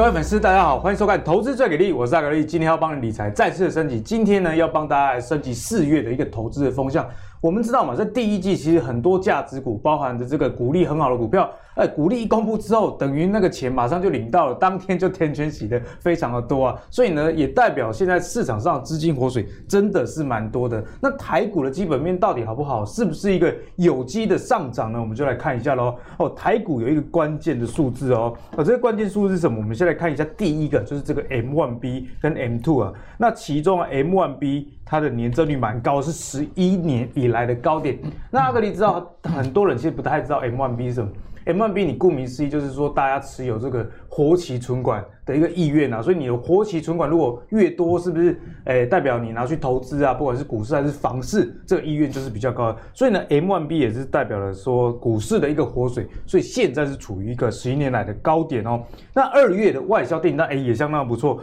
各位粉丝，大家好，欢迎收看《投资最给力》，我是阿格力，今天要帮你理财再次升级。今天呢，要帮大家来升级四月的一个投资的风向。我们知道嘛，在第一季其实很多价值股，包含着这个股利很好的股票，哎，股利一公布之后，等于那个钱马上就领到了，当天就填权洗的非常的多啊。所以呢，也代表现在市场上资金活水真的是蛮多的。那台股的基本面到底好不好？是不是一个有机的上涨呢？我们就来看一下喽。哦，台股有一个关键的数字哦，哦，这个关键数字是什么？我们先来看一下第一个，就是这个 M1B 跟 M2 啊。那其中啊，M1B 它的年增率蛮高，是十一年以来的高点。那阿格力知道，很多人其实不太知道 M1B 是什么。M1B 你顾名思义就是说，大家持有这个活期存款的一个意愿啊，所以你的活期存款如果越多，是不是？诶，代表你拿去投资啊，不管是股市还是房市，这个意愿就是比较高的。所以呢，M1B 也是代表了说股市的一个活水，所以现在是处于一个十一年来的高点哦。那二月的外销订单诶也相当不错，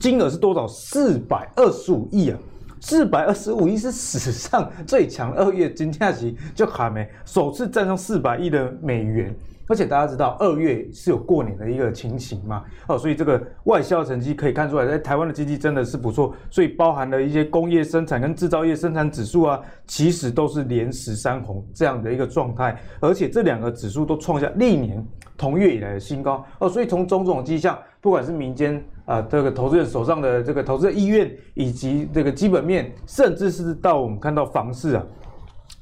金额是多少？四百二十五亿啊。四百二十五亿是史上最强二月金价期，就还没首次站上四百亿的美元，而且大家知道二月是有过年的一个情形嘛，哦，所以这个外销成绩可以看出来，在台湾的经济真的是不错，所以包含了一些工业生产跟制造业生产指数啊，其实都是连十三红这样的一个状态，而且这两个指数都创下历年同月以来的新高。哦，所以从种种迹象，不管是民间。啊，这个投资人手上的这个投资的意愿，以及这个基本面，甚至是到我们看到房市啊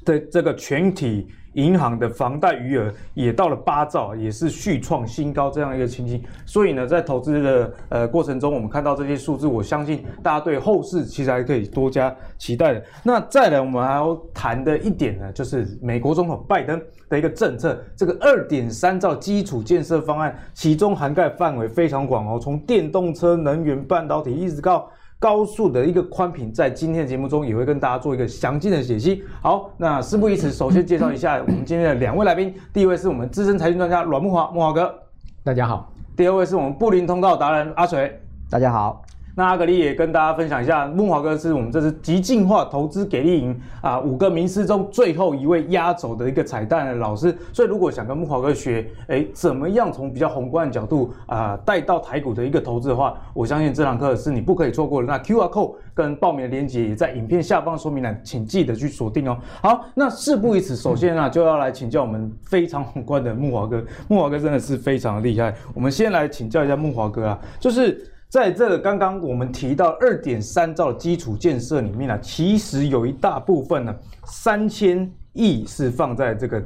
的这个全体。银行的房贷余额也到了八兆，也是续创新高这样一个情形。所以呢，在投资的呃过程中，我们看到这些数字，我相信大家对后市其实还可以多加期待的。那再来，我们还要谈的一点呢，就是美国总统拜登的一个政策，这个二点三兆基础建设方案，其中涵盖范围非常广哦，从电动车、能源、半导体一直到。高速的一个宽频，在今天的节目中也会跟大家做一个详尽的解析。好，那事不宜迟，首先介绍一下我们今天的两位来宾。第一位是我们资深财经专家阮木华，木华哥，大家好。第二位是我们布林通道达人阿水，大家好。那阿格力也跟大家分享一下，木华哥是我们这次极进化投资给力营啊五个名师中最后一位压轴的一个彩蛋的老师，所以如果想跟木华哥学，哎，怎么样从比较宏观的角度啊带到台股的一个投资的话，我相信这堂课是你不可以错过的。那 QR code 跟报名的链接也在影片下方说明栏，请记得去锁定哦。好，那事不宜迟，首先啊就要来请教我们非常宏观的木华哥，木华哥真的是非常的厉害。我们先来请教一下木华哥啊，就是。在这个刚刚我们提到二点三兆的基础建设里面呢，其实有一大部分呢，三千亿是放在这个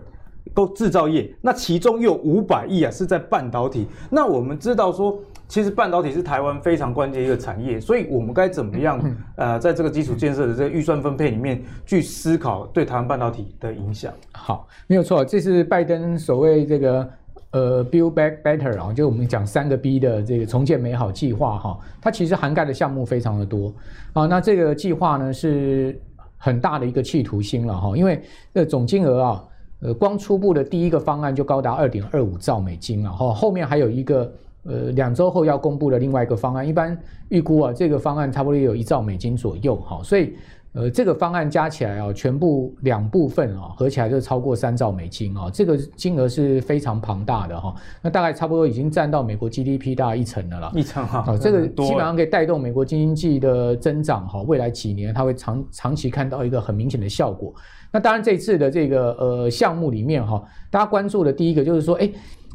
都制造业，那其中又有五百亿啊是在半导体。那我们知道说，其实半导体是台湾非常关键一个产业，所以我们该怎么样呃，在这个基础建设的这个预算分配里面去思考对台湾半导体的影响？好，没有错，这是拜登所谓这个。呃，Build Back Better 啊，就我们讲三个 B 的这个重建美好计划哈，它其实涵盖的项目非常的多啊。那这个计划呢是很大的一个企图心了哈，因为呃总金额啊，呃，光初步的第一个方案就高达二点二五兆美金了哈，后面还有一个呃两周后要公布的另外一个方案，一般预估啊，这个方案差不多有一兆美金左右哈，所以。呃，这个方案加起来哦，全部两部分哦，合起来就超过三兆美金哦，这个金额是非常庞大的哈。那大概差不多已经占到美国 GDP 大概一成的了。一成哈，这个基本上可以带动美国经济的增长哈。未来几年它会长长期看到一个很明显的效果。那当然这次的这个呃项目里面哈，大家关注的第一个就是说，哎。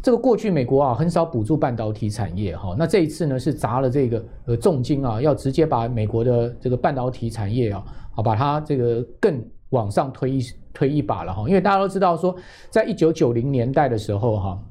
这个过去美国啊很少补助半导体产业哈，那这一次呢是砸了这个呃重金啊，要直接把美国的这个半导体产业啊，好把它这个更往上推一推一把了哈，因为大家都知道说，在一九九零年代的时候哈，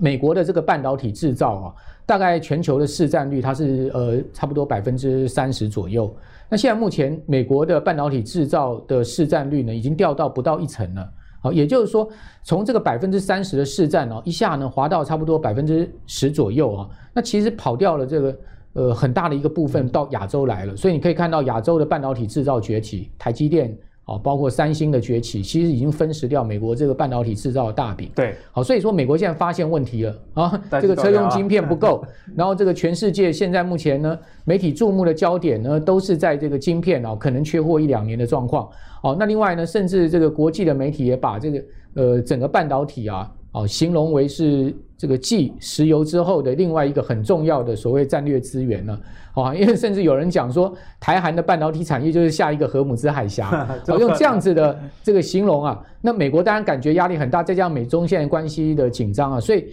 美国的这个半导体制造啊，大概全球的市占率它是呃差不多百分之三十左右，那现在目前美国的半导体制造的市占率呢，已经掉到不到一成了。好，也就是说，从这个百分之三十的市占哦，一下呢滑到差不多百分之十左右啊，那其实跑掉了这个呃很大的一个部分到亚洲来了，所以你可以看到亚洲的半导体制造崛起，台积电。好，包括三星的崛起，其实已经分食掉美国这个半导体制造的大饼。对，好，所以说美国现在发现问题了啊，这个车用晶片不够，然后这个全世界现在目前呢，媒体注目的焦点呢，都是在这个晶片哦，可能缺货一两年的状况。好，那另外呢，甚至这个国际的媒体也把这个呃整个半导体啊，哦形容为是这个继石油之后的另外一个很重要的所谓战略资源呢，啊，因为甚至有人讲说，台韩的半导体产业就是下一个荷姆兹海峡，好用这样子的这个形容啊，那美国当然感觉压力很大，再加上美中现在关系的紧张啊，所以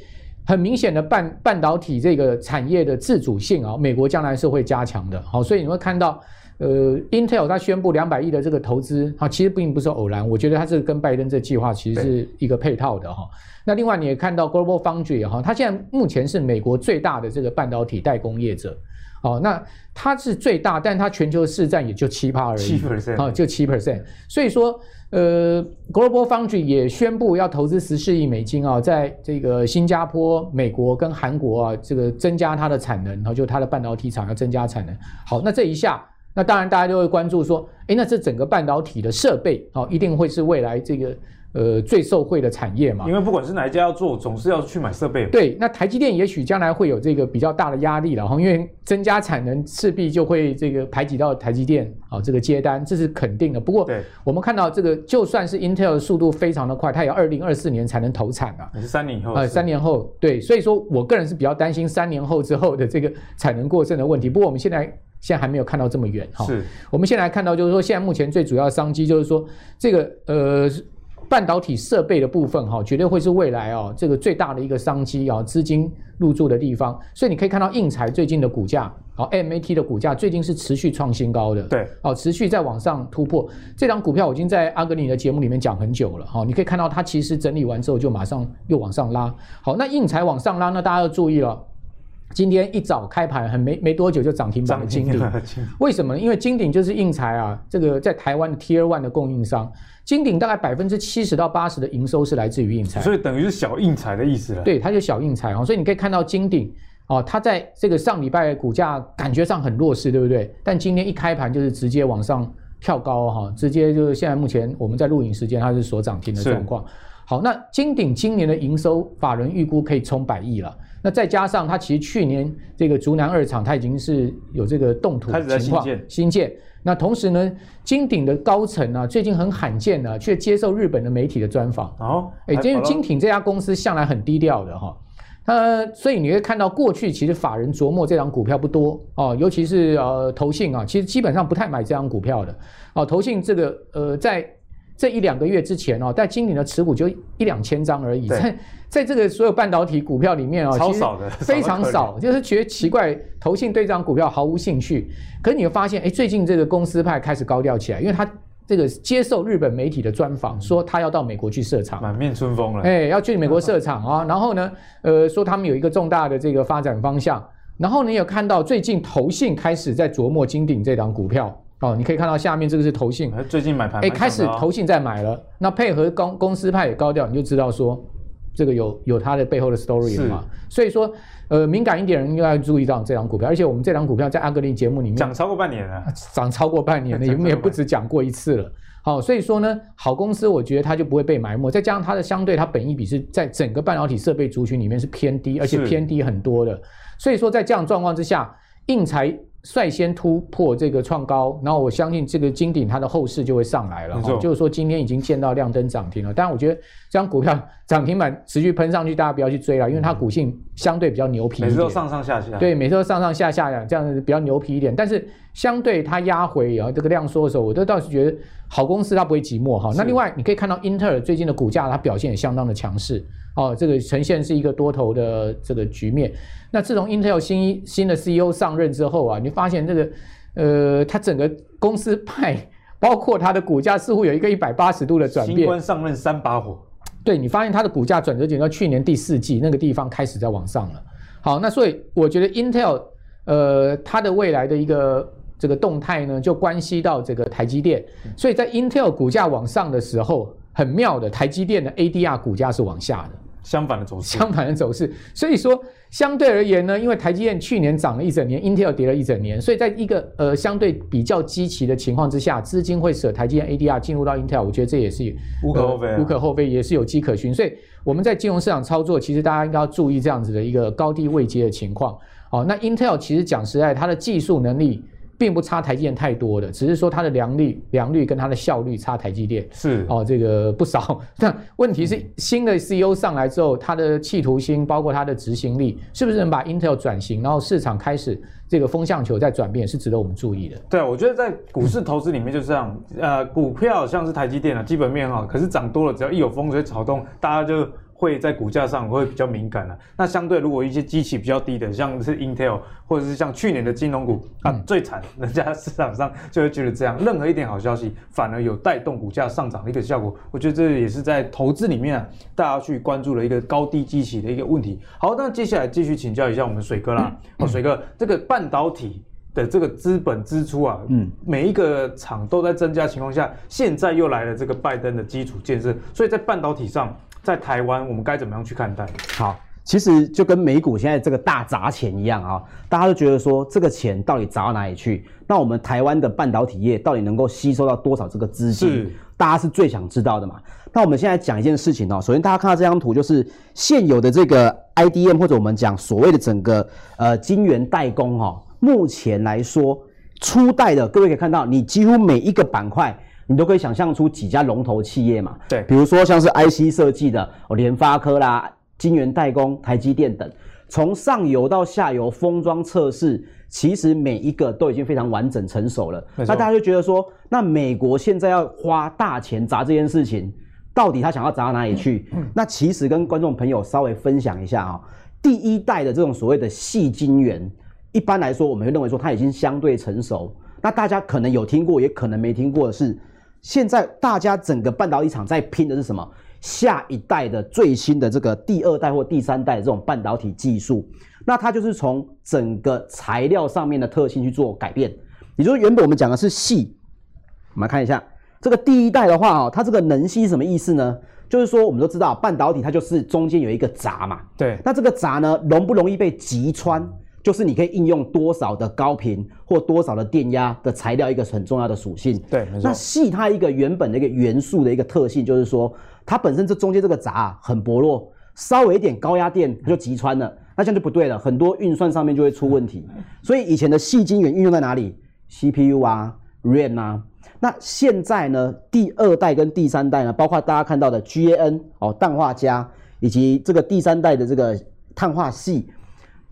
很明显的半半导体这个产业的自主性啊，美国将来是会加强的，好，所以你会看到。呃，Intel 它宣布两百亿的这个投资，哈，其实并不是偶然。我觉得它是跟拜登这计划其实是一个配套的哈。那另外你也看到 Global Foundry 哈，它现在目前是美国最大的这个半导体代工业者，哦，那它是最大，但它全球市占也就七趴而已，七 percent，啊，就七 percent。所以说，呃，Global Foundry 也宣布要投资十四亿美金啊，在这个新加坡、美国跟韩国啊，这个增加它的产能，然后就它的半导体厂要增加产能。好，那这一下。那当然，大家就会关注说，哎，那这整个半导体的设备，哦，一定会是未来这个呃最受惠的产业嘛？因为不管是哪一家要做，总是要去买设备。对，那台积电也许将来会有这个比较大的压力了哈，因为增加产能势必就会这个排挤到台积电啊这个接单，这是肯定的。不过，我们看到这个就算是 Intel 的速度非常的快，它也要二零二四年才能投产啊，是三年以后。呃，三年后，对，所以说我个人是比较担心三年后之后的这个产能过剩的问题。不过我们现在。现在还没有看到这么远哈。是，我们现在来看到就是说，现在目前最主要的商机就是说，这个呃半导体设备的部分哈，绝对会是未来啊这个最大的一个商机啊，资金入驻的地方。所以你可以看到应材最近的股价，好，AMAT 的股价最近是持续创新高的，对，哦，持续在往上突破。这张股票我已经在阿格里的节目里面讲很久了哈，你可以看到它其实整理完之后就马上又往上拉。好，那应材往上拉，那大家要注意了。今天一早开盘，很没没多久就涨停板的金鼎，为什么呢？因为金鼎就是应材啊，这个在台湾的 Tier One 的供应商，金鼎大概百分之七十到八十的营收是来自于应材，所以等于是小应材的意思了。对，它就小应材啊，所以你可以看到金鼎哦，它在这个上礼拜股价感觉上很弱势，对不对？但今天一开盘就是直接往上跳高哈，直接就是现在目前我们在录影时间它是所涨停的状况。好，那金鼎今年的营收法人预估可以冲百亿了。那再加上它其实去年这个竹南二厂，它已经是有这个动土情况，新建。那同时呢，金鼎的高层啊，最近很罕见的却接受日本的媒体的专访。哦，哎，因为金鼎这家公司向来很低调的哈，呃，所以你会看到过去其实法人琢磨这张股票不多哦，尤其是呃投信啊，其实基本上不太买这张股票的。哦，投信这个呃在。这一两个月之前哦，在金鼎的持股就一两千张而已，在在这个所有半导体股票里面哦，超少的，非常少，就是觉得奇怪，投信对这张股票毫无兴趣。可是你会发现，哎，最近这个公司派开始高调起来，因为他这个接受日本媒体的专访，说他要到美国去设厂，满面春风了，哎，要去美国设厂啊。然后呢，呃，说他们有一个重大的这个发展方向。然后你有看到最近投信开始在琢磨金鼎这张股票。哦，你可以看到下面这个是投信，最近买盘，哎，开始投信在买了，那配合公公司派也高调，你就知道说这个有有它的背后的 story 了嘛。所以说，呃，敏感一点人应该要注意到这张股票，而且我们这张股票在阿格力节目里面涨超过半年了，涨超过半年了，我们也不止讲过一次了。好，所以说呢，好公司我觉得它就不会被埋没，再加上它的相对它本益比是在整个半导体设备族群里面是偏低，而且偏低很多的。所以说在这样状况之下，应材。率先突破这个创高，然后我相信这个金顶它的后市就会上来了。哦，就是说今天已经见到亮灯涨停了。但，我觉得这张股票涨停板持续喷上去，大家不要去追了，因为它股性相对比较牛皮。每次都上上下下。对，每次都上上下下呀，这样子比较牛皮一点。但是相对它压回啊，这个量缩的时候，我都倒是觉得好公司它不会寂寞哈。那另外你可以看到英特尔最近的股价它表现也相当的强势。哦，这个呈现是一个多头的这个局面。那自从 Intel 新新的 CEO 上任之后啊，你发现这个呃，它整个公司派，包括它的股价似乎有一个一百八十度的转变。新官上任三把火。对，你发现它的股价转折点到去年第四季那个地方开始在往上了。好，那所以我觉得 Intel 呃，它的未来的一个这个动态呢，就关系到这个台积电。所以在 Intel 股价往上的时候。很妙的，台积电的 ADR 股价是往下的，相反的走势，相反的走势。所以说，相对而言呢，因为台积电去年涨了一整年，Intel 跌了一整年，所以在一个呃相对比较积极的情况之下，资金会舍台积电 ADR 进入到 Intel，我觉得这也是无可厚非、啊呃，无可厚非，也是有迹可循。所以我们在金融市场操作，其实大家应该要注意这样子的一个高低位阶的情况。好，那 Intel 其实讲实在，它的技术能力。并不差台积电太多的，只是说它的良率、良率跟它的效率差台积电是哦，这个不少。但问题是新的 CEO 上来之后，他的企图心，包括他的执行力，是不是能把 Intel 转型，然后市场开始这个风向球在转变，是值得我们注意的。对，我觉得在股市投资里面就是这样，呃，股票像是台积电啊，基本面好，可是涨多了，只要一有风吹草动，大家就。会在股价上会比较敏感了、啊。那相对如果一些基期比较低的，像是 Intel 或者是像去年的金融股啊，最惨，人家市场上就会觉得这样，任何一点好消息反而有带动股价上涨的一个效果。我觉得这也是在投资里面啊，大家去关注的一个高低基期的一个问题。好，那接下来继续请教一下我们水哥啦。哦，水哥，这个半导体的这个资本支出啊，嗯，每一个厂都在增加情况下，现在又来了这个拜登的基础建设，所以在半导体上。在台湾，我们该怎么样去看待？好，其实就跟美股现在这个大砸钱一样啊，大家都觉得说这个钱到底砸到哪里去？那我们台湾的半导体业到底能够吸收到多少这个资金？大家是最想知道的嘛。那我们现在讲一件事情哦，首先大家看到这张图，就是现有的这个 IDM 或者我们讲所谓的整个呃晶圆代工哈，目前来说初代的，各位可以看到，你几乎每一个板块。你都可以想象出几家龙头企业嘛？对，比如说像是 IC 设计的哦，联发科啦，晶圆代工，台积电等，从上游到下游封装测试，其实每一个都已经非常完整成熟了。那大家就觉得说，那美国现在要花大钱砸这件事情，到底他想要砸到哪里去？嗯嗯、那其实跟观众朋友稍微分享一下啊、喔，第一代的这种所谓的细晶圆，一般来说我们会认为说它已经相对成熟。那大家可能有听过，也可能没听过的是。现在大家整个半导体厂在拼的是什么？下一代的最新的这个第二代或第三代的这种半导体技术，那它就是从整个材料上面的特性去做改变。也就是原本我们讲的是细，我们来看一下这个第一代的话，哦，它这个能吸什么意思呢？就是说我们都知道半导体它就是中间有一个闸嘛，对，那这个闸呢，容不容易被击穿？就是你可以应用多少的高频或多少的电压的材料，一个很重要的属性。对，没错。那矽它一个原本的一个元素的一个特性，就是说它本身这中间这个闸啊很薄弱，稍微一点高压电它就击穿了，那这样就不对了，很多运算上面就会出问题。所以以前的细晶圆运用在哪里？CPU 啊，RAM 啊。那现在呢，第二代跟第三代呢，包括大家看到的 GaN 哦，氮化镓，以及这个第三代的这个碳化矽。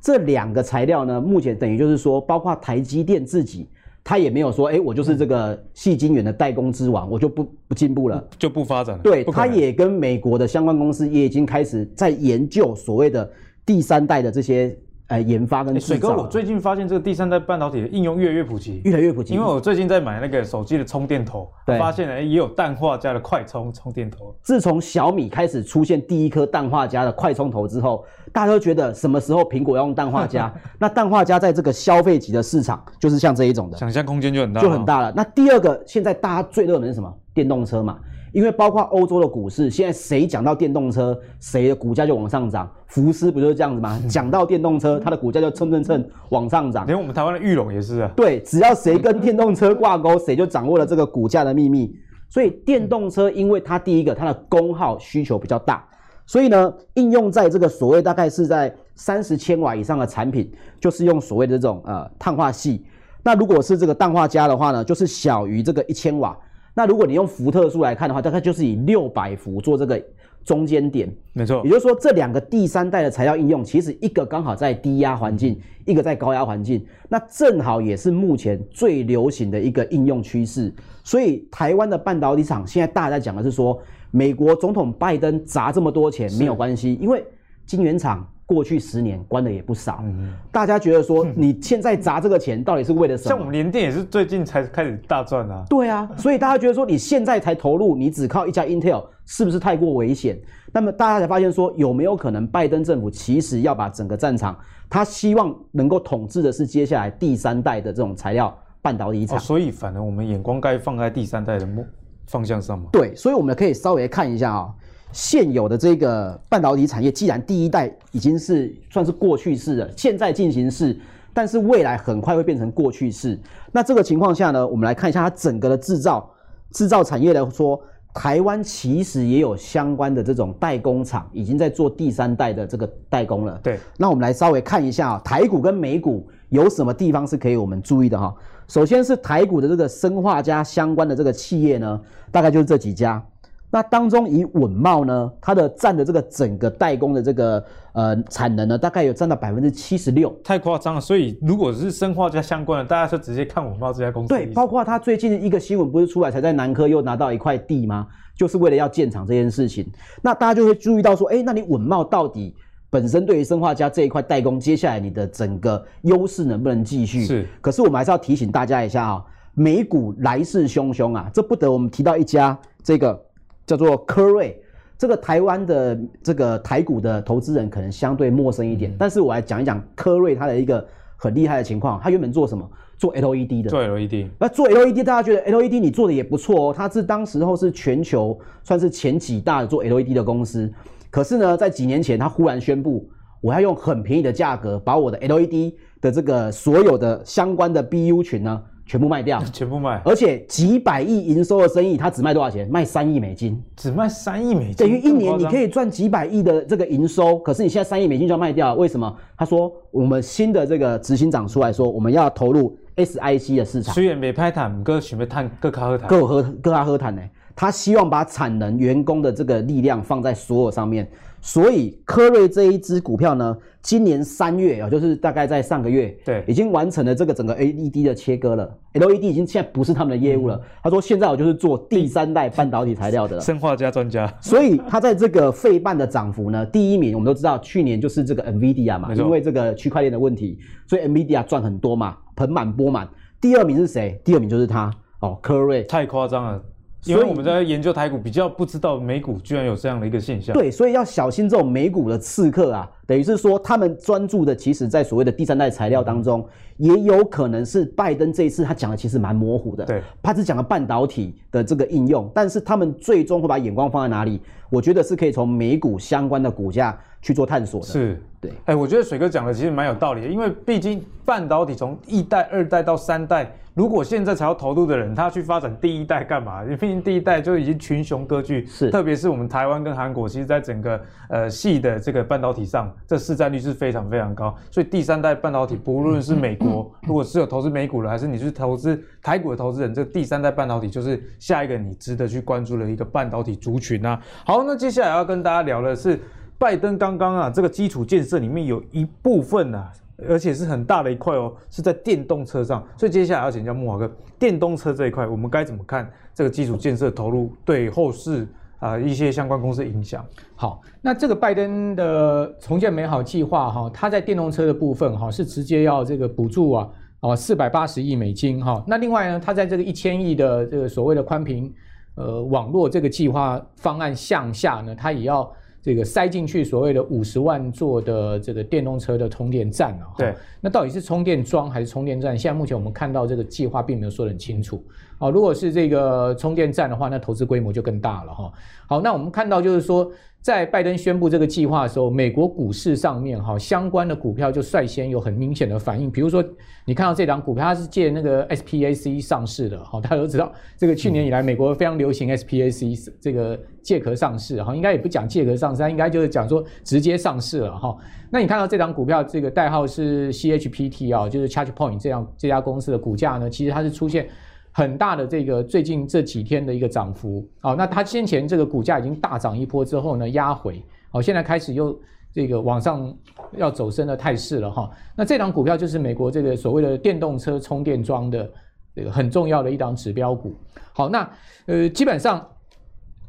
这两个材料呢，目前等于就是说，包括台积电自己，它也没有说，哎，我就是这个细晶圆的代工之王，我就不不进步了，就不发展了。对，它也跟美国的相关公司也已经开始在研究所谓的第三代的这些。呃，研发跟制造。水哥，我最近发现这个第三代半导体的应用越来越普及，越来越普及。因为我最近在买那个手机的充电头，发现哎，也有氮化镓的快充充电头。自从小米开始出现第一颗氮化镓的快充头之后，大家都觉得什么时候苹果要用氮化镓？那氮化镓在这个消费级的市场，就是像这一种的，想象空间就很大，就很大了。那第二个，现在大家最热门是什么？电动车嘛。因为包括欧洲的股市，现在谁讲到电动车，谁的股价就往上涨。福斯不就是这样子吗？讲到电动车，它的股价就蹭蹭蹭往上涨。连我们台湾的裕隆也是啊。对，只要谁跟电动车挂钩，谁就掌握了这个股价的秘密。所以电动车，因为它第一个它的功耗需求比较大，所以呢，应用在这个所谓大概是在三十千瓦以上的产品，就是用所谓的这种呃碳化系。那如果是这个氮化镓的话呢，就是小于这个一千瓦。那如果你用伏特数来看的话，大概就是以六百伏做这个中间点，没错。也就是说，这两个第三代的材料应用，其实一个刚好在低压环境，一个在高压环境，那正好也是目前最流行的一个应用趋势。所以，台湾的半导体厂现在大家在讲的是说，美国总统拜登砸这么多钱没有关系，因为晶圆厂。过去十年关的也不少，嗯、大家觉得说你现在砸这个钱到底是为了什么？像我们联电也是最近才开始大赚啊。对啊，所以大家觉得说你现在才投入，你只靠一家 Intel 是不是太过危险？那么大家才发现说有没有可能拜登政府其实要把整个战场，他希望能够统治的是接下来第三代的这种材料半导体厂。哦，所以反而我们眼光该放在第三代的目方向上嘛？对，所以我们可以稍微看一下啊、哦。现有的这个半导体产业，既然第一代已经是算是过去式了，现在进行式，但是未来很快会变成过去式。那这个情况下呢，我们来看一下它整个的制造制造产业来说，台湾其实也有相关的这种代工厂，已经在做第三代的这个代工了。对，那我们来稍微看一下啊，台股跟美股有什么地方是可以我们注意的哈？首先是台股的这个生化家相关的这个企业呢，大概就是这几家。那当中以稳懋呢，它的占的这个整个代工的这个呃产能呢，大概有占到百分之七十六，太夸张了。所以如果是生化家相关的，大家就直接看稳懋这家公司。对，包括它最近一个新闻不是出来，才在南科又拿到一块地吗？就是为了要建厂这件事情。那大家就会注意到说，哎，那你稳懋到底本身对于生化家这一块代工，接下来你的整个优势能不能继续？是。可是我们还是要提醒大家一下啊，美股来势汹汹啊，这不得我们提到一家这个。叫做科瑞，这个台湾的这个台股的投资人可能相对陌生一点，嗯、但是我来讲一讲科瑞它的一个很厉害的情况。它原本做什么？做 LED 的。做 LED。那做 LED，大家觉得 LED 你做的也不错哦。它是当时候是全球算是前几大的做 LED 的公司。可是呢，在几年前，它忽然宣布，我要用很便宜的价格把我的 LED 的这个所有的相关的 BU 群呢。全部卖掉，全部卖，而且几百亿营收的生意，他只卖多少钱？卖三亿美金，只卖三亿美金，等于一年你可以赚几百亿的这个营收。可是你现在三亿美金就要卖掉，为什么？他说我们新的这个执行长出来说，我们要投入 SiC 的市场。虽然没拍坦，哥准备谈各卡喝谈，各喝各卡喝谈呢？他希望把产能、员工的这个力量放在所有上面。所以科瑞这一只股票呢，今年三月啊，就是大概在上个月，对，已经完成了这个整个 LED 的切割了。LED 已经现在不是他们的业务了。嗯、他说现在我就是做第三代半导体材料的了。砷化加专家。所以他在这个费半的涨幅呢，第一名我们都知道，去年就是这个 NVIDIA 嘛，因为这个区块链的问题，所以 NVIDIA 赚很多嘛，盆满钵满。第二名是谁？第二名就是他哦，科瑞。太夸张了。因为我们在研究台股，比较不知道美股居然有这样的一个现象。对，所以要小心这种美股的刺客啊。等于是说，他们专注的，其实在所谓的第三代材料当中，也有可能是拜登这一次他讲的其实蛮模糊的。对，他只讲了半导体的这个应用，但是他们最终会把眼光放在哪里？我觉得是可以从美股相关的股价去做探索的。是，对。哎，我觉得水哥讲的其实蛮有道理的，因为毕竟半导体从一代、二代到三代，如果现在才要投入的人，他去发展第一代干嘛？因为毕竟第一代就已经群雄割据，是。特别是我们台湾跟韩国，其实在整个呃系的这个半导体上。这市占率是非常非常高，所以第三代半导体，不论是美国，如果是有投资美股的，还是你是投资台股的投资人，这第三代半导体就是下一个你值得去关注的一个半导体族群啊。好，那接下来要跟大家聊的是，拜登刚刚啊，这个基础建设里面有一部分啊，而且是很大的一块哦，是在电动车上。所以接下来要请教慕驊哥，电动车这一块，我们该怎么看这个基础建设投入对后市？啊，一些相关公司影响。好，那这个拜登的重建美好计划哈，它在电动车的部分哈是直接要这个补助啊，哦四百八十亿美金哈。那另外呢，它在这个一千亿的这个所谓的宽频呃网络这个计划方案向下呢，它也要。这个塞进去所谓的五十万座的这个电动车的充电站啊，对，那到底是充电桩还是充电站？现在目前我们看到这个计划并没有说得很清楚。好，如果是这个充电站的话，那投资规模就更大了哈。好，那我们看到就是说。在拜登宣布这个计划的时候，美国股市上面哈相关的股票就率先有很明显的反应。比如说，你看到这档股票，它是借那个 SPAC 上市的哈，大家都知道，这个去年以来美国非常流行 SPAC 这个借壳上市哈，应该也不讲借壳上市，它应该就是讲说直接上市了哈。那你看到这档股票，这个代号是 CHPT 啊，就是 ChargePoint 这样这家公司的股价呢，其实它是出现。很大的这个最近这几天的一个涨幅，好，那它先前这个股价已经大涨一波之后呢，压回，好，现在开始又这个往上要走升的态势了哈。那这档股票就是美国这个所谓的电动车充电桩的这个很重要的一档指标股。好，那呃基本上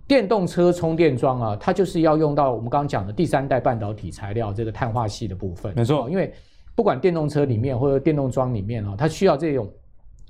电动车充电桩啊，它就是要用到我们刚刚讲的第三代半导体材料这个碳化系的部分。没错，因为不管电动车里面或者电动桩里面啊，它需要这种。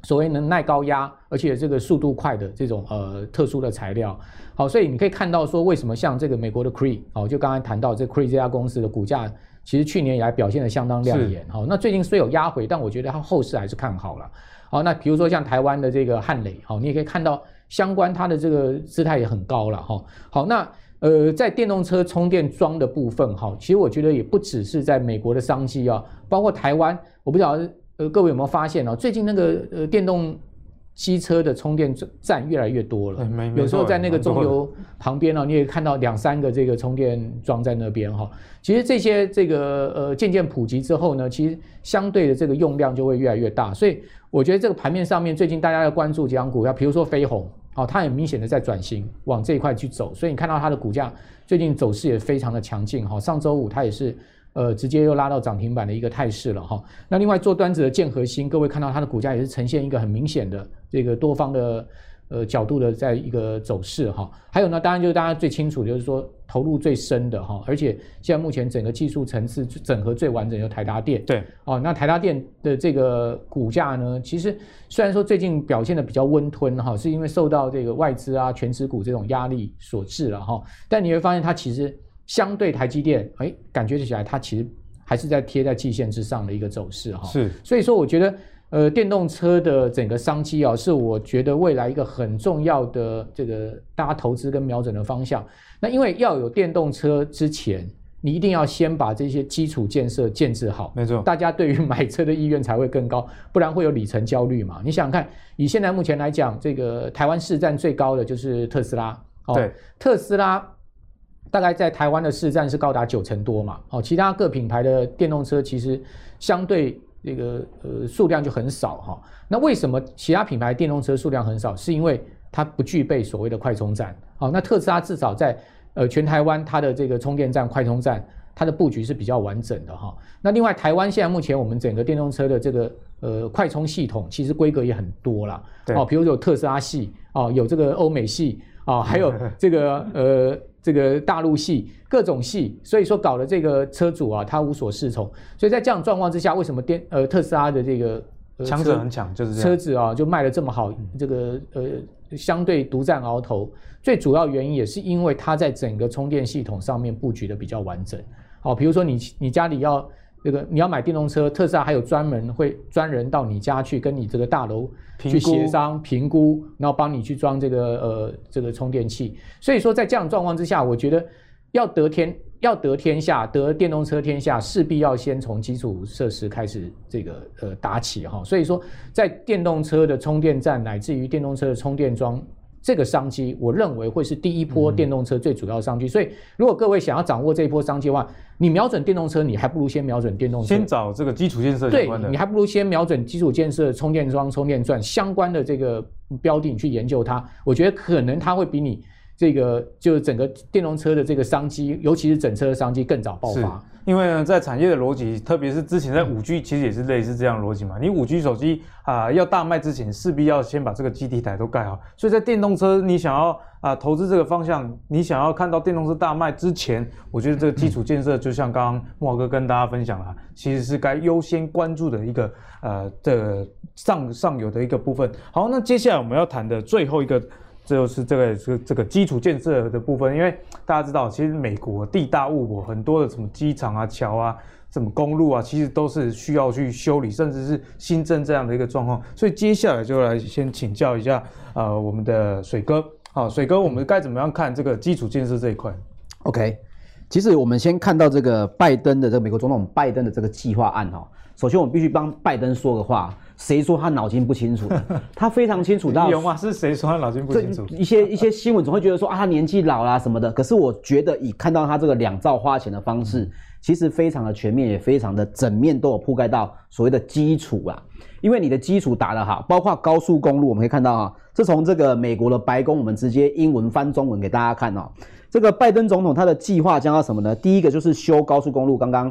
所谓能耐高压，而且这个速度快的这种呃特殊的材料，好，所以你可以看到说，为什么像这个美国的 Cree，哦，就刚才谈到这 Cree 这家公司的股价，其实去年以来表现得相当亮眼，好，那最近虽有压回，但我觉得它后市还是看好了，好，那比如说像台湾的这个汉磊，好，你也可以看到相关它的这个姿态也很高了，哈，好，那呃在电动车充电桩的部分，哈，其实我觉得也不只是在美国的商机啊，包括台湾，我不晓得。呃，各位有没有发现哦？最近那个呃电动机车的充电站越来越多了。有时候在那个中油旁边呢，你也看到两三个这个充电桩在那边哈。其实这些这个呃渐渐普及之后呢，其实相对的这个用量就会越来越大。所以我觉得这个盘面上面最近大家要关注几档股票，比如说飞鸿，哦，它很明显的在转型往这一块去走，所以你看到它的股价最近走势也非常的强劲哈。上周五它也是。呃，直接又拉到涨停板的一个态势了哈。那另外做端子的建和兴，各位看到它的股价也是呈现一个很明显的这个多方的呃角度的在一个走势哈。还有呢，当然就是大家最清楚的就是说投入最深的哈，而且现在目前整个技术层次整合最完整的台达电。对哦，那台达电的这个股价呢，其实虽然说最近表现的比较温吞哈，是因为受到这个外资啊全职股这种压力所致了哈，但你会发现它其实。相对台积电，哎，感觉起来它其实还是在贴在季线之上的一个走势哈。是，所以说我觉得，呃，电动车的整个商机啊，是我觉得未来一个很重要的这个大家投资跟瞄准的方向。那因为要有电动车之前，你一定要先把这些基础建设建置好，没错，大家对于买车的意愿才会更高，不然会有里程焦虑嘛。你想想看，以现在目前来讲，这个台湾市占最高的就是特斯拉，哦，对，特斯拉。大概在台湾的市占是高达九成多嘛，哦，其他各品牌的电动车其实相对这个呃数量就很少哈。那为什么其他品牌电动车数量很少？是因为它不具备所谓的快充站。好，那特斯拉至少在呃全台湾它的这个充电站、快充站，它的布局是比较完整的哈。那另外台湾现在目前我们整个电动车的这个呃快充系统，其实规格也很多啦。哦，比如说有特斯拉系，哦，有这个欧美系，哦，还有这个呃。这个大陆系各种系，所以说搞得这个车主啊，他无所适从。所以在这样状况之下，为什么电呃特斯拉的这个强者很强，就是车子啊就卖的这么好？这个呃相对独占鳌头，最主要原因也是因为它在整个充电系统上面布局的比较完整。好，比如说你你家里要。这个你要买电动车，特斯拉还有专门会专人到你家去跟你这个大楼去协商评估，然后帮你去装这个呃这个充电器。所以说在这样状况之下，我觉得要得天要得天下，得电动车天下，势必要先从基础设施开始这个呃打起哈。所以说在电动车的充电站乃至于电动车的充电桩。这个商机，我认为会是第一波电动车最主要的商机。所以，如果各位想要掌握这一波商机的话，你瞄准电动车，你还不如先瞄准电动车。先找这个基础建设相关的。对，你还不如先瞄准基础建设、充电桩、充电站相关的这个标的，你去研究它。我觉得可能它会比你这个就是整个电动车的这个商机，尤其是整车的商机更早爆发。因为呢，在产业的逻辑，特别是之前在五 G，其实也是类似这样逻辑嘛。你五 G 手机啊、要大卖之前，势必要先把这个基地台都盖好。所以在电动车，你想要啊、投资这个方向，你想要看到电动车大卖之前，我觉得这个基础建设，就像刚刚莫哥跟大家分享了，其实是该优先关注的一个呃的上上游的一个部分。好，那接下来我们要谈的最后一个。这就是这个这个这个基础建设的部分，因为大家知道，其实美国地大物博，很多的什么机场啊、桥啊、什么公路啊，其实都是需要去修理，甚至是新增这样的一个状况。所以接下来就来先请教一下，呃，我们的水哥，好，水哥，我们该怎么样看这个基础建设这一块？OK，其实我们先看到这个拜登的这个美国总统拜登的这个计划案哈，首先我们必须帮拜登说个话。谁说他脑筋不清楚？他非常清楚到。有吗？是谁说他脑筋不清楚？一些一些新闻总会觉得说啊，他年纪老啦什么的。可是我觉得以看到他这个两兆花钱的方式，其实非常的全面，也非常的整面都有覆盖到所谓的基础啊。因为你的基础打得好，包括高速公路，我们可以看到啊，这从这个美国的白宫，我们直接英文翻中文给大家看哦。这个拜登总统他的计划将要什么呢？第一个就是修高速公路，刚刚。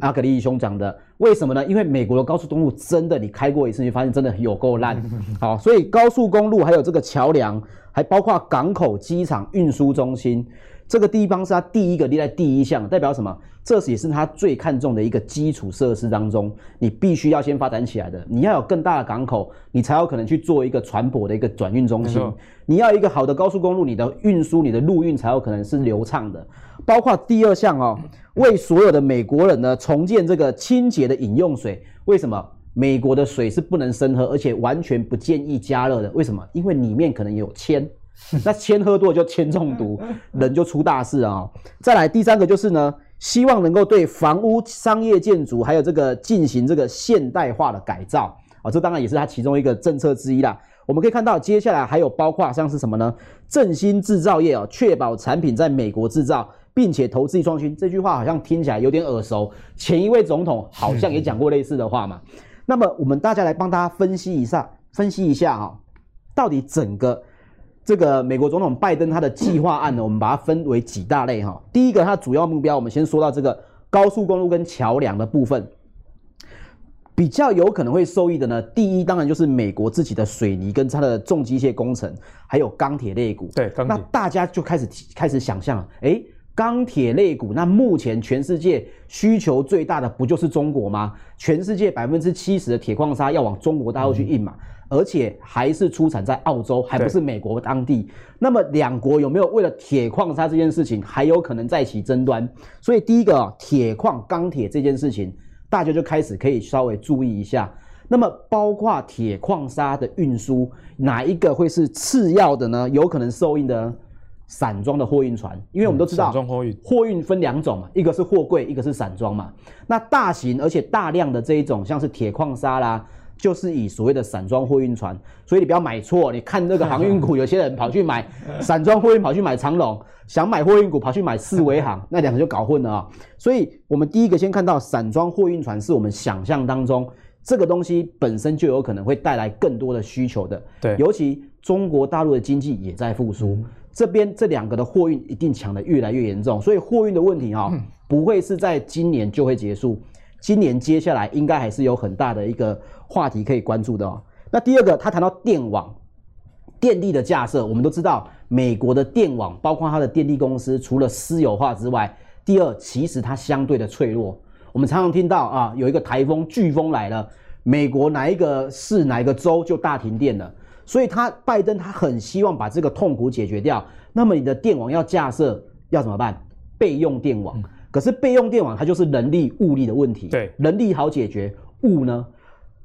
阿格力兄讲的，为什么呢？因为美国的高速公路真的，你开过一次，你发现真的有够烂。好，所以高速公路还有这个桥梁，还包括港口、机场、运输中心，这个地方是他第一个列在第一项，代表什么？这也是他最看重的一个基础设施当中，你必须要先发展起来的。你要有更大的港口，你才有可能去做一个船舶的一个转运中心。你要一个好的高速公路，你的运输、你的陆运才有可能是流畅的。包括第二项哦，为所有的美国人呢重建这个清洁的饮用水。为什么美国的水是不能生喝，而且完全不建议加热的？为什么？因为里面可能有铅，那铅喝多就铅中毒，人就出大事啊、哦！再来第三个就是呢，希望能够对房屋、商业建筑还有这个进行这个现代化的改造啊、哦，这当然也是它其中一个政策之一啦。我们可以看到，接下来还有包括像是什么呢？振兴制造业哦，确保产品在美国制造，并且投资创新。这句话好像听起来有点耳熟，前一位总统好像也讲过类似的话嘛。那么我们大家来帮大家分析一下，分析一下哈，到底整个这个美国总统拜登他的计划案呢，我们把它分为几大类哈。第一个，它主要目标，我们先说到这个高速公路跟桥梁的部分。比较有可能会受益的呢，第一当然就是美国自己的水泥跟它的重机械工程，还有钢铁类股。对，钢铁。那大家就开始开始想象了，哎，钢铁类股，那目前全世界需求最大的不就是中国吗？全世界百分之七十的铁矿砂要往中国大陆去运嘛，嗯、而且还是出产在澳洲，还不是美国当地。那么两国有没有为了铁矿砂这件事情还有可能再起争端？所以第一个啊，铁矿钢铁这件事情。大家就开始可以稍微注意一下，那么包括铁矿砂的运输，哪一个会是次要的呢？有可能受益的散装的货运船，因为我们都知道，货运货运分两种嘛，一个是货柜，一个是散装嘛。那大型而且大量的这一种，像是铁矿砂啦。就是以所谓的散装货运船，所以你不要买错。你看那个航运股，有些人跑去买散装货运，跑去买长龙；想买货运股，跑去买四维航，那两个就搞混了啊。所以，我们第一个先看到散装货运船，是我们想象当中这个东西本身就有可能会带来更多的需求的。对，尤其中国大陆的经济也在复苏，这边这两个的货运一定抢得越来越严重，所以货运的问题啊，不会是在今年就会结束。今年接下来应该还是有很大的一个话题可以关注的哦。那第二个，他谈到电网、电力的架设，我们都知道，美国的电网包括它的电力公司，除了私有化之外，第二其实它相对的脆弱。我们常常听到啊，有一个台风、飓风来了，美国哪一个市、哪一个州就大停电了。所以他拜登他很希望把这个痛苦解决掉。那么你的电网要架设要怎么办？备用电网。嗯可是备用电网它就是人力物力的问题，对，人力好解决，物呢，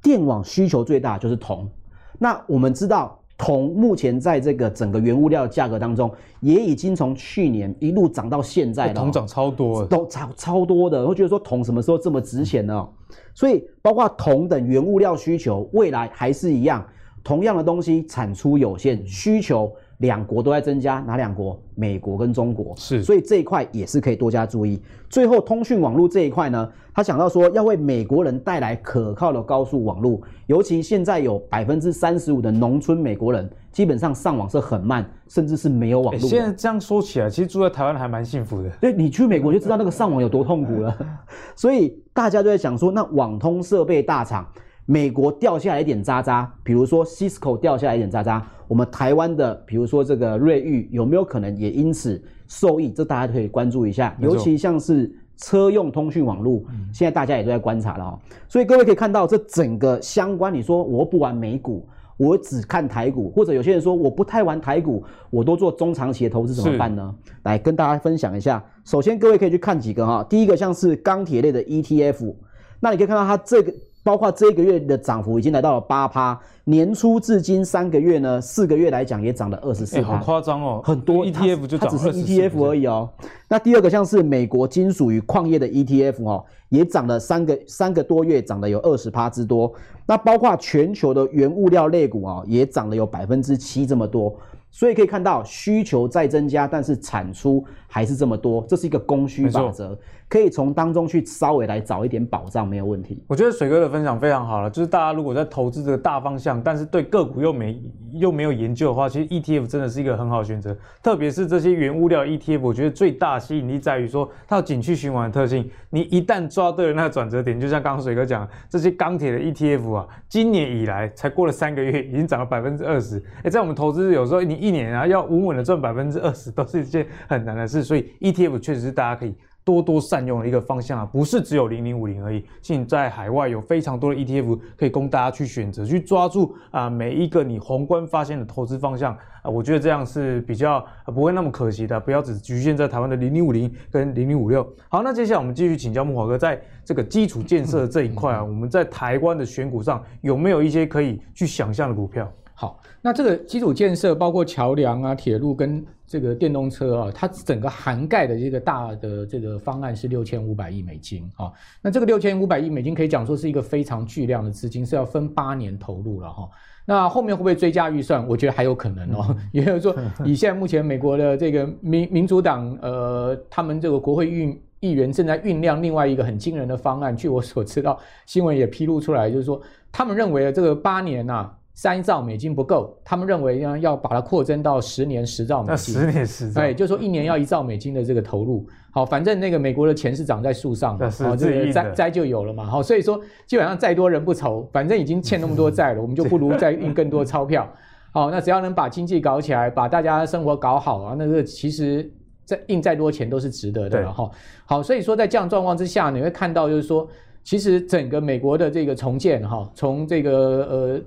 电网需求最大就是铜。那我们知道铜目前在这个整个原物料价格当中，也已经从去年一路涨到现在了，铜涨超多，都超超多的。我觉得说铜什么时候这么值钱呢？所以包括铜等原物料需求，未来还是一样，同样的东西产出有限，需求。两国都在增加，哪两国？美国跟中国是，所以这一块也是可以多加注意。最后，通讯网络这一块呢，他想到说要为美国人带来可靠的高速网络，尤其现在有百分之三十五的农村美国人基本上上网是很慢，甚至是没有网络。现在这样说起来，其实住在台湾还蛮幸福的。对，你去美国就知道那个上网有多痛苦了。所以大家都在想说，那网通设备大厂。美国掉下来一点渣渣，比如说 Cisco 掉下来一点渣渣，我们台湾的，比如说这个瑞昱有没有可能也因此受益？这大家可以关注一下。尤其像是车用通讯网络，现在大家也都在观察了哦。所以各位可以看到，这整个相关，你说我不玩美股，我只看台股，或者有些人说我不太玩台股，我都做中长期的投资怎么办呢？来跟大家分享一下。首先，各位可以去看几个哈，第一个像是钢铁类的 ETF，那你可以看到它这个。包括这个月的涨幅已经来到了八趴，年初至今三个月呢，四个月来讲也涨了二十四趴，好夸张哦，很多 ETF 就涨，它只是 ETF 而已哦。那第二个像是美国金属与矿业的 ETF 哦，也涨了三个三个多月，涨了有二十趴之多。那包括全球的原物料类股哦，也涨了有百分之七这么多。所以可以看到需求在增加，但是产出还是这么多，这是一个供需法则，可以从当中去稍微来找一点保障，没有问题。我觉得水哥的分享非常好了，就是大家如果在投资这个大方向，但是对个股又没又没有研究的话，其实 ETF 真的是一个很好的选择，特别是这些原物料 ETF，我觉得最大吸引力在于说它有景气循环的特性，你一旦抓对了那个转折点，就像刚刚水哥讲，这些钢铁的 ETF 啊，今年以来才过了三个月，已经涨了百分之二十，哎，在我们投资有时候你。一年啊，要稳稳的赚百分之二十，都是一件很难的事。所以 ETF 确实是大家可以多多善用的一个方向啊，不是只有零零五零而已。现在海外有非常多的 ETF 可以供大家去选择，去抓住啊每一个你宏观发现的投资方向啊，我觉得这样是比较不会那么可惜的。不要只局限在台湾的零零五零跟零零五六。好，那接下来我们继续请教木华哥，在这个基础建设这一块啊，我们在台湾的选股上有没有一些可以去想象的股票？好，那这个基础建设包括桥梁啊、铁路跟这个电动车啊，它整个涵盖的这个大的这个方案是六千五百亿美金啊。那这个六千五百亿美金可以讲说是一个非常巨量的资金，是要分八年投入了哈。那后面会不会追加预算？我觉得还有可能哦。也就是说，以现在目前美国的这个民民主党呃，他们这个国会议议员正在酝酿另外一个很惊人的方案。据我所知道，新闻也披露出来，就是说他们认为这个八年呐、啊。三兆美金不够，他们认为呢要把它扩增到十年十兆美金。那十年十兆，哎，就是说一年要一兆美金的这个投入。好，反正那个美国的钱是长在树上的，好，这个灾灾就有了嘛。好，所以说基本上再多人不愁，反正已经欠那么多债了，我们就不如再印更多钞票。好，那只要能把经济搞起来，把大家生活搞好啊，那个其实再印再多钱都是值得的了哈。好，所以说在这样状况之下，你会看到就是说，其实整个美国的这个重建哈，从这个呃。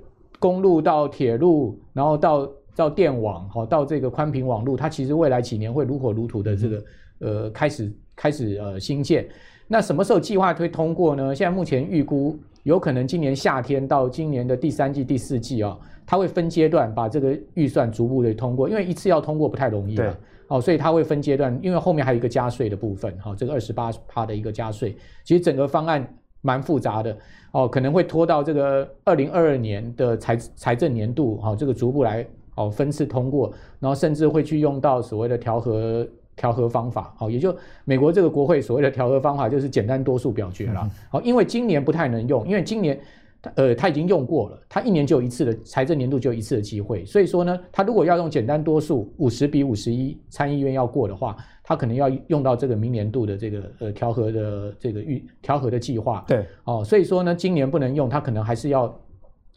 公路到铁路，然后到到电网，好，到这个宽频网络，它其实未来几年会如火如荼的这个呃开始开始呃新建。那什么时候计划推通过呢？现在目前预估有可能今年夏天到今年的第三季、第四季啊，它会分阶段把这个预算逐步的通过，因为一次要通过不太容易了，哦，所以它会分阶段，因为后面还有一个加税的部分，好，这个二十八趴的一个加税，其实整个方案。蛮复杂的哦，可能会拖到这个二零二二年的财财政年度，好，这个逐步来哦分次通过，然后甚至会去用到所谓的调和调和方法，好，也就美国这个国会所谓的调和方法就是简单多数表决了，好，因为今年不太能用，因为今年。呃，他已经用过了，他一年就有一次的财政年度就有一次的机会，所以说呢，他如果要用简单多数五十比五十一参议院要过的话，他可能要用到这个明年度的这个呃调和的这个预调和的计划。对，哦，所以说呢，今年不能用，他可能还是要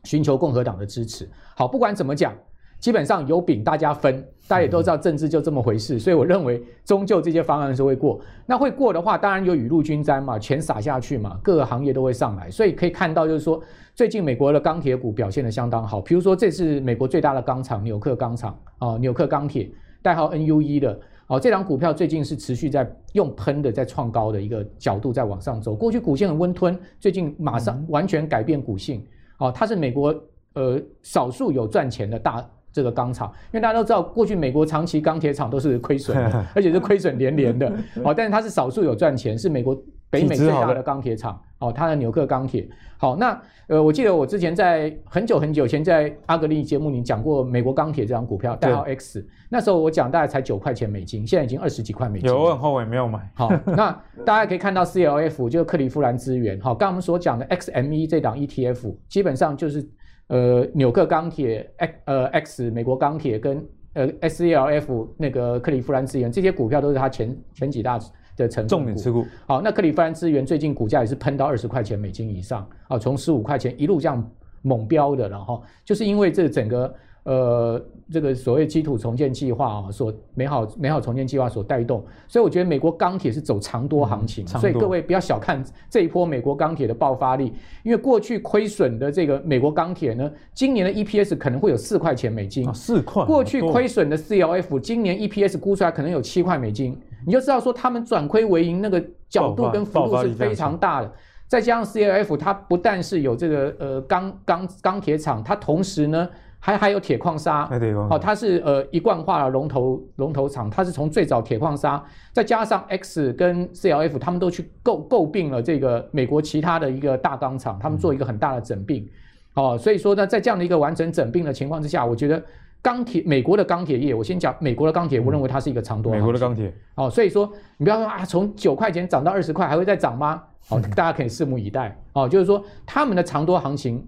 寻求共和党的支持。好，不管怎么讲。基本上有饼大家分，大家也都知道政治就这么回事，所以我认为终究这些方案是会过。那会过的话，当然有雨露均沾嘛，钱撒下去嘛，各个行业都会上来。所以可以看到，就是说最近美国的钢铁股表现的相当好。比如说，这是美国最大的钢厂纽克钢厂啊，纽克钢铁，代号 NUE 的哦，这档股票最近是持续在用喷的，在创高的一个角度在往上走。过去股性很温吞，最近马上完全改变股性哦，它是美国呃少数有赚钱的大。这个钢厂，因为大家都知道，过去美国长期钢铁厂都是亏损的，而且是亏损连连的。好，但是它是少数有赚钱，是美国北美最大的钢铁厂。哦，它的纽克钢铁。好，那呃，我记得我之前在很久很久前在阿格力节目里讲过美国钢铁这张股票，代号 X。那时候我讲大概才九块钱美金，现在已经二十几块美金。有，我很后悔没有买。好，那大家可以看到 CLF 就是克利夫兰资源。好，刚刚我们所讲的 XME 这档 ETF，基本上就是。呃，纽克钢铁 X 呃 X 美国钢铁跟呃 SELF 那个克利夫兰资源这些股票都是它前前几大的成分股。重点持股。好，那克利夫兰资源最近股价也是喷到二十块钱美金以上啊，从十五块钱一路这样猛飙的，然后就是因为这整个。呃，这个所谓基础重建计划啊，所美好美好重建计划所带动，所以我觉得美国钢铁是走长多行情，嗯、所以各位不要小看这一波美国钢铁的爆发力，因为过去亏损的这个美国钢铁呢，今年的 EPS 可能会有四块钱美金，四块。过去亏损的 CLF 今年 EPS 估出来可能有七块美金，你就知道说他们转亏为盈那个角度跟幅度是非常大的。再加上 CLF 它不但是有这个呃钢钢钢铁厂，它同时呢。还还有铁矿砂，好，它是呃一贯化的龙头龙头厂，它是从最早铁矿砂，再加上 X 跟 CLF，他们都去购购并了这个美国其他的一个大钢厂，他们做一个很大的整并，哦，所以说呢，在这样的一个完整整并的情况之下，我觉得钢铁美国的钢铁业，我先讲美国的钢铁，我认为它是一个长多。美国的钢铁，哦，所以说你不要说啊，从九块钱涨到二十块，还会再涨吗？好，大家可以拭目以待，哦，就是说他们的长多行情。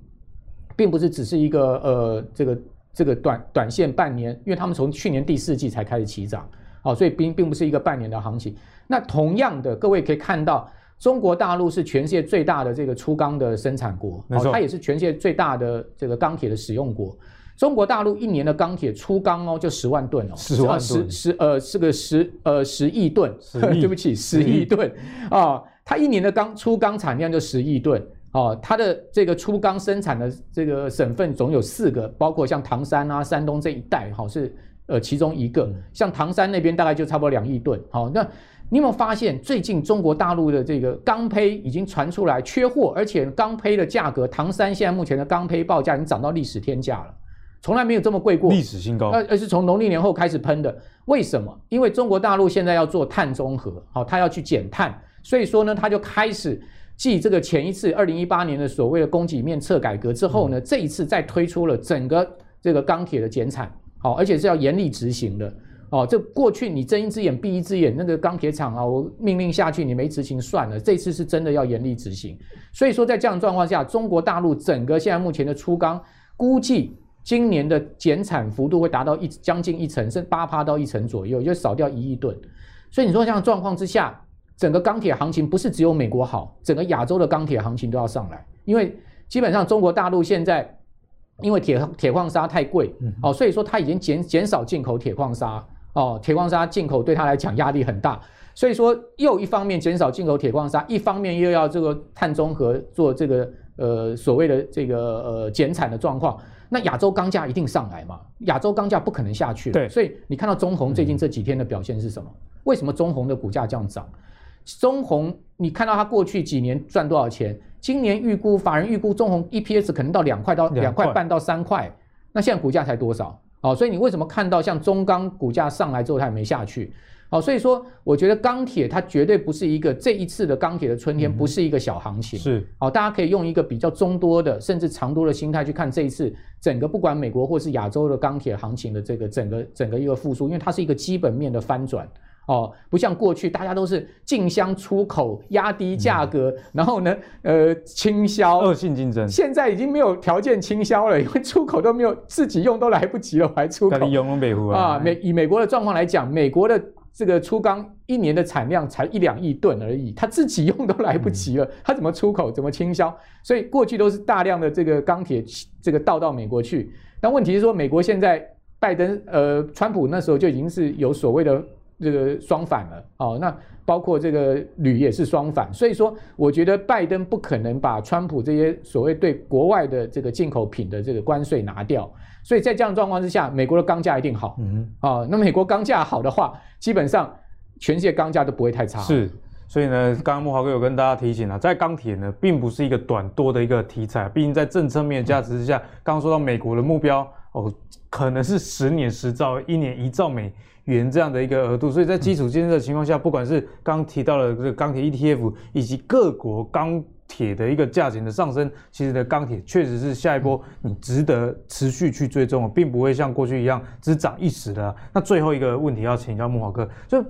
并不是只是一个呃，这个这个短短线半年，因为他们从去年第四季才开始起涨，好，所以并并不是一个半年的行情。那同样的，各位可以看到，中国大陆是全世界最大的这个粗钢的生产国，哦，它也是全世界最大的这个钢铁的使用国。中国大陆一年的钢铁粗钢哦，就十万吨哦，十万十十呃是个十呃十亿吨，对不起，十亿吨啊，它一年的钢粗钢产量就十亿吨。哦，它的这个粗钢生产的这个省份总有四个，包括像唐山啊、山东这一带，好是呃其中一个。像唐山那边大概就差不多两亿吨。好，那你有没有发现最近中国大陆的这个钢坯已经传出来缺货，而且钢坯的价格，唐山现在目前的钢坯报价已经涨到历史天价了。从来没有这么贵过，历史新高。而而是从农历年后开始喷的，为什么？因为中国大陆现在要做碳中和，好，它要去减碳，所以说呢，它就开始继这个前一次二零一八年的所谓的供给面侧改革之后呢，这一次再推出了整个这个钢铁的减产，好，而且是要严厉执行的。哦，这过去你睁一只眼闭一只眼，那个钢铁厂啊，我命令下去你没执行算了。这次是真的要严厉执行。所以说，在这样的状况下，中国大陆整个现在目前的粗钢，估计今年的减产幅度会达到一将近一成，甚至八趴到一成左右，就少掉一亿吨。所以你说这样状况之下，整个钢铁行情不是只有美国好，整个亚洲的钢铁行情都要上来，因为基本上中国大陆现在因为铁铁矿砂太贵，哦，所以说它已经减减少进口铁矿砂。哦，铁矿砂进口对它来讲压力很大，所以说又一方面减少进口铁矿砂，一方面又要这个碳中和做这个呃所谓的这个呃减产的状况，那亚洲钢价一定上来嘛？亚洲钢价不可能下去。对，所以你看到中红最近这几天的表现是什么？为什么中红的股价这样涨？中红你看到它过去几年赚多少钱？今年预估法人预估中红 EPS 可能到两块到两块半到三块，那现在股价才多少？哦，所以你为什么看到像中钢股价上来之后它也没下去？哦，所以说我觉得钢铁它绝对不是一个这一次的钢铁的春天不是一个小行情。是，哦，大家可以用一个比较中多的甚至长多的心态去看这一次整个不管美国或是亚洲的钢铁行情的这个整个整个一个复苏，因为它是一个基本面的翻转。哦，不像过去大家都是竞相出口，压低价格，嗯、然后呢，呃，倾销，恶性竞争。现在已经没有条件倾销了，因为出口都没有自己用都来不及了，还出口。啊，美以美国的状况来讲，美国的这个粗钢一年的产量才一两亿吨而已，他自己用都来不及了，他怎么出口，怎么倾销？所以过去都是大量的这个钢铁这个倒到美国去，但问题是说，美国现在拜登呃，川普那时候就已经是有所谓的。这个双反了哦，那包括这个铝也是双反，所以说我觉得拜登不可能把川普这些所谓对国外的这个进口品的这个关税拿掉，所以在这样状况之下，美国的钢价一定好，嗯，啊，那美国钢价好的话，基本上全世界钢价都不会太差。是，所以呢，刚刚慕驊哥有跟大家提醒了，在钢铁呢，并不是一个短多的一个题材，毕竟在政策面的价值之下，刚刚说到美国的目标哦，可能是十年十兆，一年一兆美。元这样的一个额度，所以在基础建设的情况下，不管是刚提到的这个钢铁 ETF，以及各国钢铁的一个价钱的上升，其实的钢铁确实是下一波你值得持续去追踪，并不会像过去一样只涨一时的。那最后一个问题要请教木华哥，就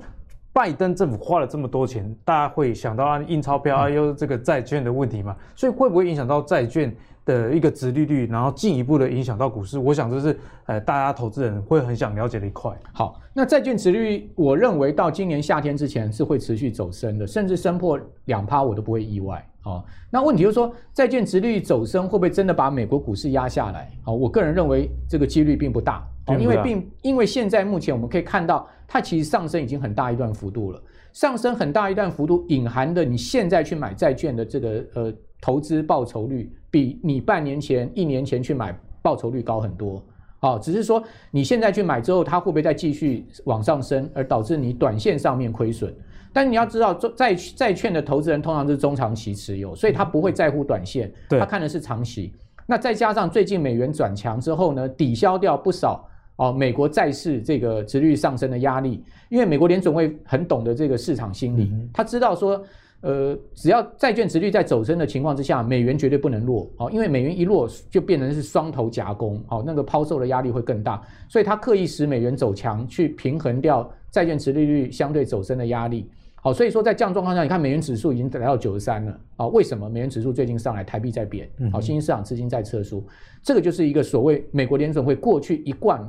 拜登政府花了这么多钱，大家会想到啊印钞票啊，又这个债券的问题嘛？所以会不会影响到债券？的一个殖利率，然后进一步的影响到股市，我想这是呃大家投资人会很想了解的一块。好，那债券殖利率，我认为到今年夏天之前是会持续走升的，甚至升破两趴我都不会意外。哦，那问题就是说，债券殖利率走升会不会真的把美国股市压下来？好，我个人认为这个几率并不大。哦，因为并因为现在目前我们可以看到，它其实上升已经很大一段幅度了，上升很大一段幅度隐含的你现在去买债券的这个呃。投资报酬率比你半年前、一年前去买报酬率高很多，哦，只是说你现在去买之后，它会不会再继续往上升，而导致你短线上面亏损？但你要知道，债债券的投资人通常是中长期持有，所以他不会在乎短线，他看的是长期。那再加上最近美元转强之后呢，抵消掉不少哦美国债市这个殖率上升的压力，因为美国联准会很懂得这个市场心理，他知道说。呃，只要债券殖率在走升的情况之下，美元绝对不能弱，哦，因为美元一弱就变成是双头夹攻，哦，那个抛售的压力会更大，所以它刻意使美元走强，去平衡掉债券殖利率相对走升的压力，好，所以说在这样状况下，你看美元指数已经来到九十三了，啊，为什么美元指数最近上来，台币在贬，好，新兴市场资金在撤出，这个就是一个所谓美国联准会过去一贯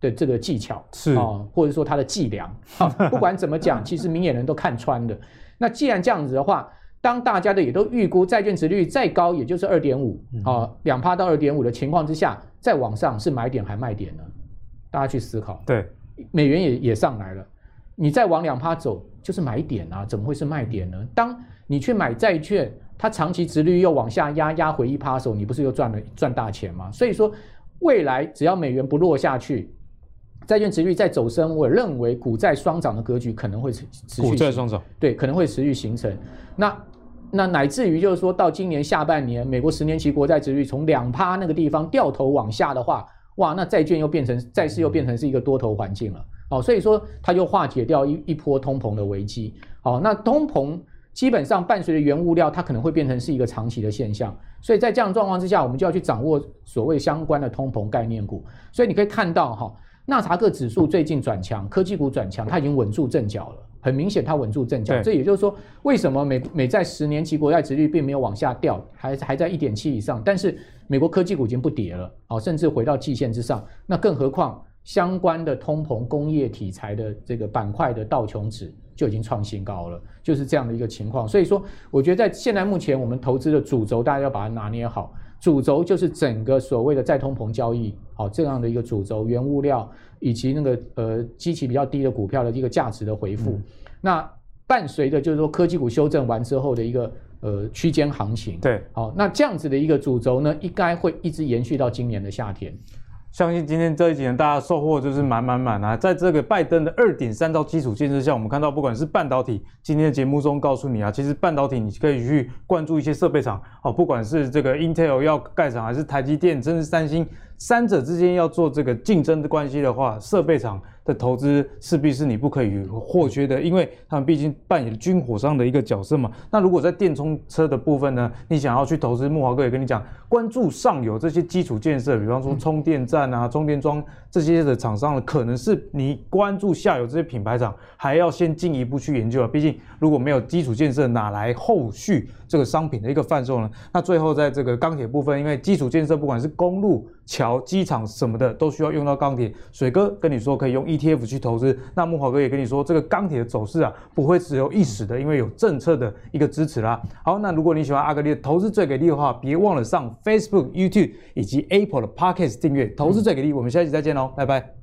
的这个技巧，是啊，或者说它的伎俩，不管怎么讲，其实明眼人都看穿的。那既然这样子的话，当大家的也都预估债券值率再高，也就是二点五啊，两趴到二点五的情况之下，再往上是买点还卖点呢？大家去思考。对，美元也也上来了，你再往两趴走就是买点啊，怎么会是卖点呢？当你去买债券，它长期值率又往下压，压回一趴的时候，你不是又赚了赚大钱吗？所以说，未来只要美元不落下去。债券殖利率再走升，我认为股债双涨的格局可能会持持续。股债双涨，对，可能会持续形成。那那乃至于就是说到今年下半年，美国十年期国债殖利率从两趴那个地方掉头往下的话，哇，那债券又变成债市又变成是一个多头环境了。好，所以说它就化解掉一一波通膨的危机。好，那通膨基本上伴随着原物料，它可能会变成是一个长期的现象。所以在这样状况之下，我们就要去掌握所谓相关的通膨概念股。所以你可以看到哈，纳查克指数最近转强，科技股转强，它已经稳住阵脚了。很明显，它稳住阵脚。这也就是说，为什么美美债十年期国债殖率并没有往下掉，还还在一点七以上，但是美国科技股已经不跌了，哦，甚至回到季线之上。那更何况。相关的通膨工业题材的这个板块的道琼指就已经创新高了，就是这样的一个情况。所以说，我觉得在现在目前我们投资的主轴，大家要把它拿捏好。主轴就是整个所谓的再通膨交易，好，这样的一个主轴，原物料以及那个呃基期比较低的股票的一个价值的回复。嗯、那伴随着就是说科技股修正完之后的一个呃区间行情。对，好，那这样子的一个主轴呢，应该会一直延续到今年的夏天。相信今天这一集呢，大家收获就是满满满啊！在这个拜登的二点三兆基础建设下，我们看到不管是半导体，今天的节目中告诉你啊，其实半导体你可以去关注一些设备厂哦，不管是这个 Intel 要盖厂，还是台积电，甚至三星，三者之间要做这个竞争的关系的话，设备厂。的投资势必是你不可以或缺的，因为他们毕竟扮演军火商的一个角色嘛。那如果在电充车的部分呢，你想要去投资，木华哥也跟你讲，关注上游这些基础建设，比方说充电站啊、充电桩这些的厂商呢，可能是你关注下游这些品牌厂还要先进一步去研究啊。毕竟如果没有基础建设，哪来后续这个商品的一个贩售呢？那最后在这个钢铁部分，因为基础建设不管是公路、桥、机场什么的，都需要用到钢铁。水哥跟你说可以用 ETF 去投资，那木华哥也跟你说，这个钢铁的走势啊，不会只有一时的，因为有政策的一个支持啦。好，那如果你喜欢阿格力的投资最给力的话，别忘了上 Facebook、YouTube 以及 Apple 的 Podcast 订阅，投资最给力。我们下期再见喽，拜拜。